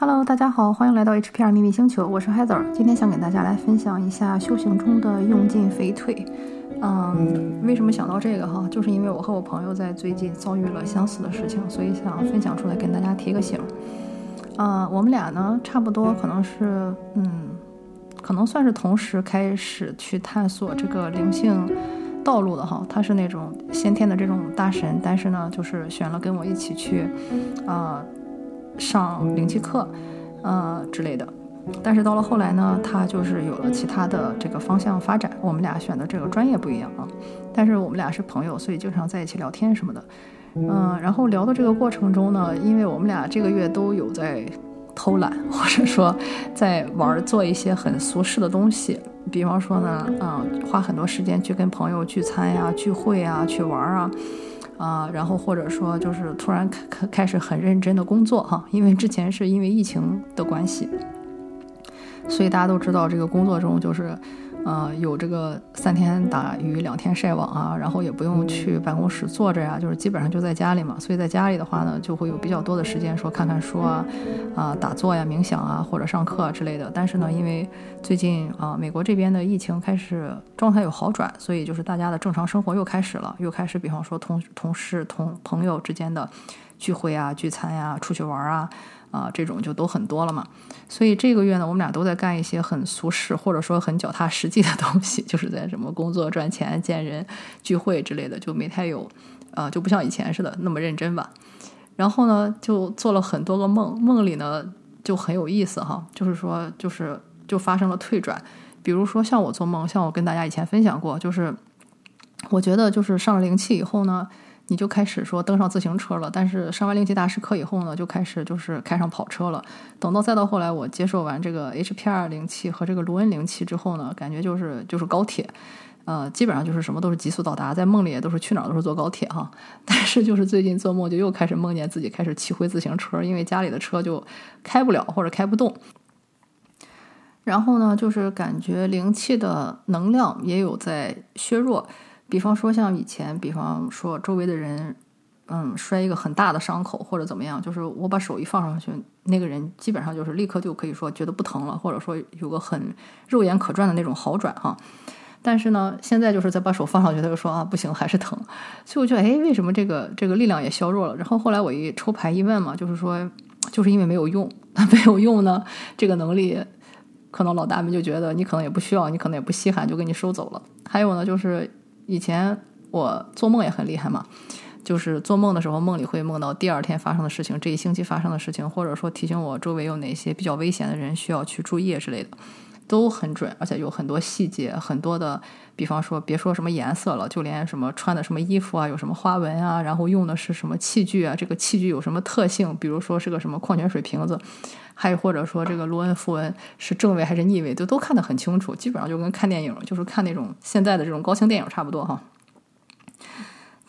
Hello，大家好，欢迎来到 HPR 秘密星球，我是 Heather。今天想给大家来分享一下修行中的用进废退。嗯，为什么想到这个哈？就是因为我和我朋友在最近遭遇了相似的事情，所以想分享出来跟大家提个醒。啊，我们俩呢，差不多可能是嗯，可能算是同时开始去探索这个灵性道路的哈。他是那种先天的这种大神，但是呢，就是选了跟我一起去啊。上灵气课，呃之类的，但是到了后来呢，他就是有了其他的这个方向发展。我们俩选的这个专业不一样啊，但是我们俩是朋友，所以经常在一起聊天什么的。嗯，然后聊的这个过程中呢，因为我们俩这个月都有在偷懒，或者说在玩做一些很俗世的东西，比方说呢，嗯，花很多时间去跟朋友聚餐呀、聚会啊、去玩啊。啊，然后或者说就是突然开开开始很认真的工作哈，因为之前是因为疫情的关系，所以大家都知道这个工作中就是。呃，有这个三天打鱼两天晒网啊，然后也不用去办公室坐着呀，就是基本上就在家里嘛。所以在家里的话呢，就会有比较多的时间说看看书啊，啊打坐呀、冥想啊或者上课啊之类的。但是呢，因为最近啊美国这边的疫情开始状态有好转，所以就是大家的正常生活又开始了，又开始比方说同同事同朋友之间的聚会啊、聚餐呀、出去玩啊。啊，这种就都很多了嘛，所以这个月呢，我们俩都在干一些很俗世或者说很脚踏实地的东西，就是在什么工作、赚钱、见人、聚会之类的，就没太有，呃，就不像以前似的那么认真吧。然后呢，就做了很多个梦，梦里呢就很有意思哈，就是说，就是就发生了退转。比如说像我做梦，像我跟大家以前分享过，就是我觉得就是上了灵气以后呢。你就开始说登上自行车了，但是上完灵气大师课以后呢，就开始就是开上跑车了。等到再到后来，我接受完这个 HPR 灵气和这个卢恩灵气之后呢，感觉就是就是高铁，呃，基本上就是什么都是急速到达，在梦里也都是去哪儿都是坐高铁哈。但是就是最近做梦就又开始梦见自己开始骑回自行车，因为家里的车就开不了或者开不动。然后呢，就是感觉灵气的能量也有在削弱。比方说，像以前，比方说周围的人，嗯，摔一个很大的伤口或者怎么样，就是我把手一放上去，那个人基本上就是立刻就可以说觉得不疼了，或者说有个很肉眼可见的那种好转哈。但是呢，现在就是再把手放上去，他就说啊，不行，还是疼。所以我觉得，哎，为什么这个这个力量也削弱了？然后后来我一抽牌一问嘛，就是说，就是因为没有用，没有用呢，这个能力可能老大们就觉得你可能也不需要，你可能也不稀罕，就给你收走了。还有呢，就是。以前我做梦也很厉害嘛，就是做梦的时候，梦里会梦到第二天发生的事情，这一星期发生的事情，或者说提醒我周围有哪些比较危险的人需要去注意之类的，都很准，而且有很多细节，很多的，比方说别说什么颜色了，就连什么穿的什么衣服啊，有什么花纹啊，然后用的是什么器具啊，这个器具有什么特性，比如说是个什么矿泉水瓶子。还有或者说这个罗恩符文是正位还是逆位，都都看得很清楚，基本上就跟看电影，就是看那种现在的这种高清电影差不多哈。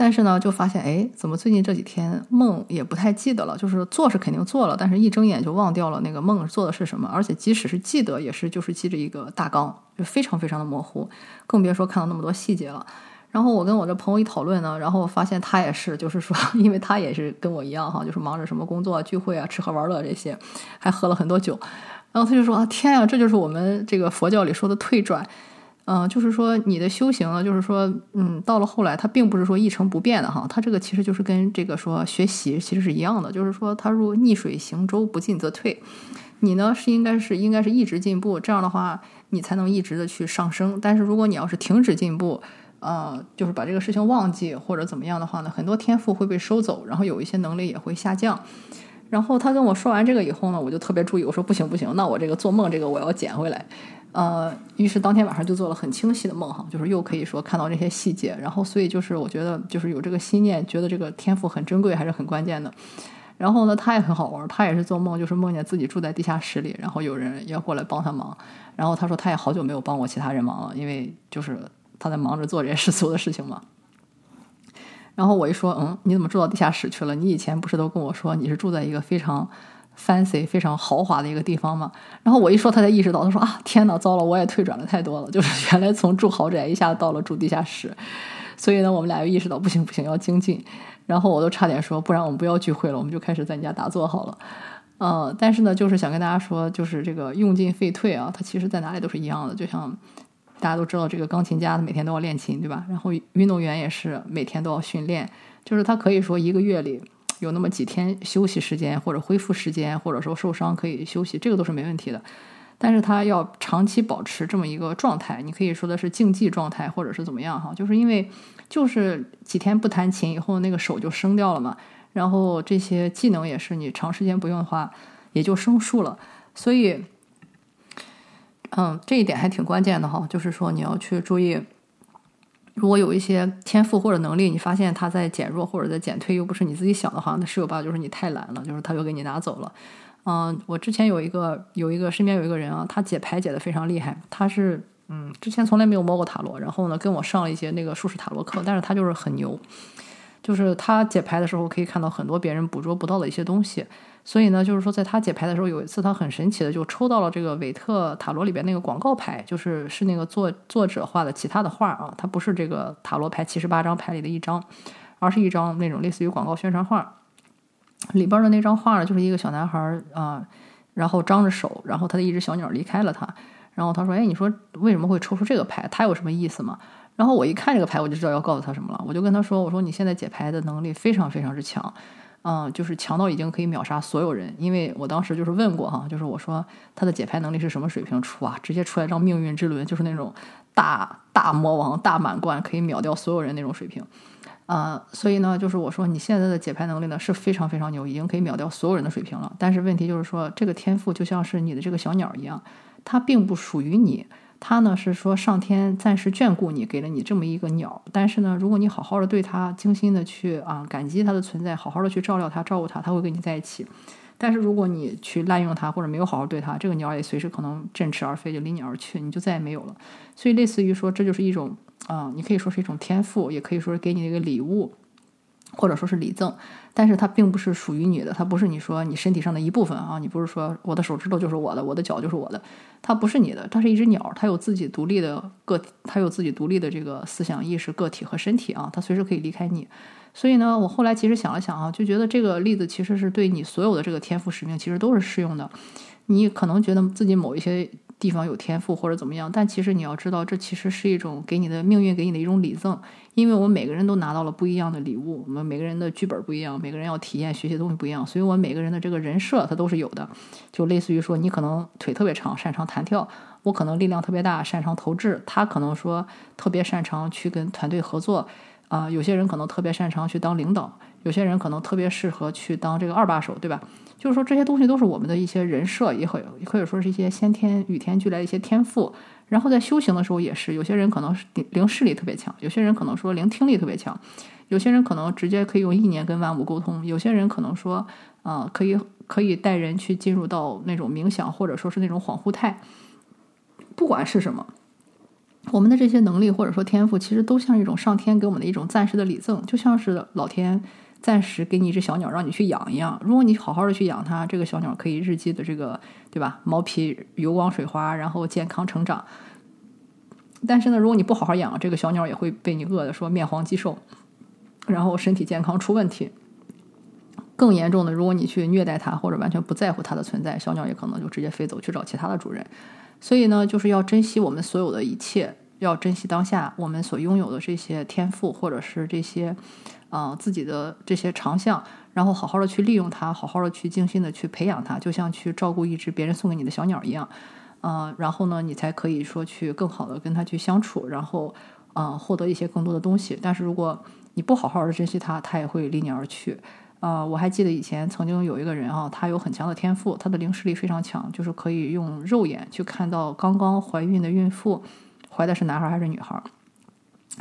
但是呢，就发现哎，怎么最近这几天梦也不太记得了？就是做是肯定做了，但是一睁眼就忘掉了那个梦做的是什么，而且即使是记得，也是就是记着一个大纲，就非常非常的模糊，更别说看到那么多细节了。然后我跟我这朋友一讨论呢，然后发现他也是，就是说，因为他也是跟我一样哈，就是忙着什么工作、聚会啊、吃喝玩乐这些，还喝了很多酒。然后他就说啊，天呀，这就是我们这个佛教里说的退转，嗯，就是说你的修行呢，就是说，嗯，到了后来，它并不是说一成不变的哈，它这个其实就是跟这个说学习其实是一样的，就是说，它如逆水行舟，不进则退。你呢是应该是应该是一直进步，这样的话你才能一直的去上升。但是如果你要是停止进步，呃，就是把这个事情忘记或者怎么样的话呢，很多天赋会被收走，然后有一些能力也会下降。然后他跟我说完这个以后呢，我就特别注意，我说不行不行，那我这个做梦这个我要捡回来。呃，于是当天晚上就做了很清晰的梦哈，就是又可以说看到这些细节。然后所以就是我觉得就是有这个心念，觉得这个天赋很珍贵，还是很关键的。然后呢，他也很好玩，他也是做梦，就是梦见自己住在地下室里，然后有人要过来帮他忙。然后他说他也好久没有帮过其他人忙了，因为就是。他在忙着做这些世俗的事情嘛，然后我一说，嗯，你怎么住到地下室去了？你以前不是都跟我说你是住在一个非常 fancy、非常豪华的一个地方嘛？然后我一说，他才意识到，他说啊，天哪，糟了，我也退转了太多了，就是原来从住豪宅一下到了住地下室，所以呢，我们俩又意识到不行不行，要精进。然后我都差点说，不然我们不要聚会了，我们就开始在你家打坐好了。呃，但是呢，就是想跟大家说，就是这个用进废退啊，它其实在哪里都是一样的。就像大家都知道，这个钢琴家每天都要练琴，对吧？然后运动员也是每天都要训练，就是他可以说一个月里有那么几天休息时间或者恢复时间，或者说受伤可以休息，这个都是没问题的。但是他要长期保持这么一个状态，你可以说的是竞技状态，或者是怎么样哈？就是因为就是几天不弹琴以后，那个手就生掉了嘛。然后这些技能也是你长时间不用的话，也就生疏了。所以，嗯，这一点还挺关键的哈。就是说你要去注意，如果有一些天赋或者能力，你发现它在减弱或者在减退，又不是你自己想的话，那十有八九就是你太懒了，就是他又给你拿走了。嗯，我之前有一个有一个身边有一个人啊，他解牌解的非常厉害。他是嗯，之前从来没有摸过塔罗，然后呢跟我上了一些那个术士塔罗课，但是他就是很牛，就是他解牌的时候可以看到很多别人捕捉不到的一些东西。所以呢，就是说在他解牌的时候，有一次他很神奇的就抽到了这个韦特塔罗里边那个广告牌，就是是那个作作者画的其他的画啊，它不是这个塔罗牌七十八张牌里的一张，而是一张那种类似于广告宣传画。里边的那张画呢，就是一个小男孩啊，然后张着手，然后他的一只小鸟离开了他。然后他说：“哎，你说为什么会抽出这个牌？它有什么意思吗？”然后我一看这个牌，我就知道要告诉他什么了。我就跟他说：“我说你现在解牌的能力非常非常之强，嗯，就是强到已经可以秒杀所有人。因为我当时就是问过哈，就是我说他的解牌能力是什么水平？出啊，直接出来张命运之轮，就是那种大大魔王、大满贯，可以秒掉所有人那种水平。”啊，所以呢，就是我说你现在的解牌能力呢是非常非常牛，已经可以秒掉所有人的水平了。但是问题就是说，这个天赋就像是你的这个小鸟一样，它并不属于你。他呢是说上天暂时眷顾你，给了你这么一个鸟。但是呢，如果你好好的对它，精心的去啊感激它的存在，好好的去照料它、照顾它，它会跟你在一起。但是如果你去滥用它，或者没有好好对它，这个鸟也随时可能振翅而飞，就离你而去，你就再也没有了。所以类似于说，这就是一种。啊，你可以说是一种天赋，也可以说是给你的一个礼物，或者说是礼赠，但是它并不是属于你的，它不是你说你身体上的一部分啊，你不是说我的手指头就是我的，我的脚就是我的，它不是你的，它是一只鸟，它有自己独立的个体，它有自己独立的这个思想意识、个体和身体啊，它随时可以离开你。所以呢，我后来其实想了想啊，就觉得这个例子其实是对你所有的这个天赋使命其实都是适用的。你可能觉得自己某一些。地方有天赋或者怎么样，但其实你要知道，这其实是一种给你的命运给你的一种礼赠，因为我们每个人都拿到了不一样的礼物，我们每个人的剧本不一样，每个人要体验学习的东西不一样，所以我们每个人的这个人设它都是有的，就类似于说，你可能腿特别长，擅长弹跳；我可能力量特别大，擅长投掷；他可能说特别擅长去跟团队合作，啊，有些人可能特别擅长去当领导，有些人可能特别适合去当这个二把手，对吧？就是说这些东西都是我们的一些人设，也可也可以说是一些先天与天俱来的一些天赋。然后在修行的时候也是，有些人可能是灵视力特别强，有些人可能说灵听力特别强，有些人可能直接可以用意念跟万物沟通，有些人可能说，呃，可以可以带人去进入到那种冥想或者说是那种恍惚态。不管是什么，我们的这些能力或者说天赋，其实都像一种上天给我们的一种暂时的礼赠，就像是老天。暂时给你一只小鸟，让你去养一样。如果你好好的去养它，这个小鸟可以日积的这个，对吧？毛皮油光水滑，然后健康成长。但是呢，如果你不好好养，这个小鸟也会被你饿的说面黄肌瘦，然后身体健康出问题。更严重的，如果你去虐待它，或者完全不在乎它的存在，小鸟也可能就直接飞走去找其他的主人。所以呢，就是要珍惜我们所有的一切，要珍惜当下我们所拥有的这些天赋，或者是这些。啊，自己的这些长项，然后好好的去利用它，好好的去精心的去培养它，就像去照顾一只别人送给你的小鸟一样，啊，然后呢，你才可以说去更好的跟它去相处，然后啊，获得一些更多的东西。但是如果你不好好的珍惜它，它也会离你而去。啊，我还记得以前曾经有一个人啊，他有很强的天赋，他的灵视力非常强，就是可以用肉眼去看到刚刚怀孕的孕妇怀的是男孩还是女孩。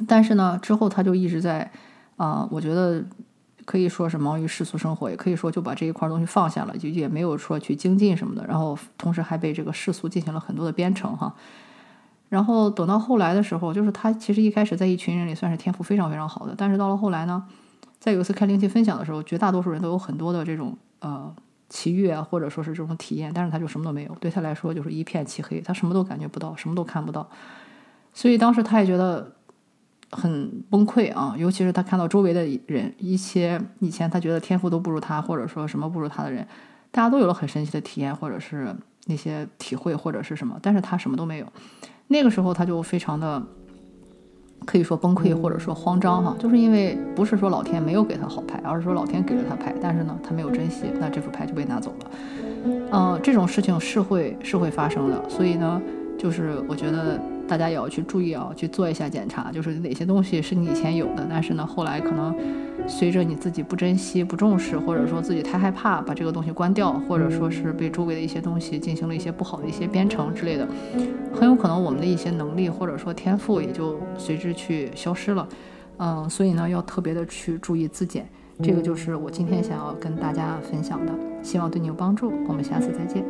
但是呢，之后他就一直在。啊，我觉得可以说是忙于世俗生活，也可以说就把这一块东西放下了，就也没有说去精进什么的。然后同时还被这个世俗进行了很多的编程哈。然后等到后来的时候，就是他其实一开始在一群人里算是天赋非常非常好的，但是到了后来呢，在有一次开灵气分享的时候，绝大多数人都有很多的这种呃奇遇啊，或者说是这种体验，但是他就什么都没有，对他来说就是一片漆黑，他什么都感觉不到，什么都看不到。所以当时他也觉得。很崩溃啊！尤其是他看到周围的人，一些以前他觉得天赋都不如他，或者说什么不如他的人，大家都有了很神奇的体验，或者是那些体会，或者是什么，但是他什么都没有。那个时候他就非常的可以说崩溃，或者说慌张哈，就是因为不是说老天没有给他好牌，而是说老天给了他牌，但是呢他没有珍惜，那这副牌就被拿走了。嗯，这种事情是会是会发生的，所以呢，就是我觉得。大家也要去注意啊，去做一下检查，就是哪些东西是你以前有的，但是呢，后来可能随着你自己不珍惜、不重视，或者说自己太害怕把这个东西关掉，或者说是被周围的一些东西进行了一些不好的一些编程之类的，很有可能我们的一些能力或者说天赋也就随之去消失了。嗯，所以呢，要特别的去注意自检，这个就是我今天想要跟大家分享的，希望对你有帮助。我们下次再见。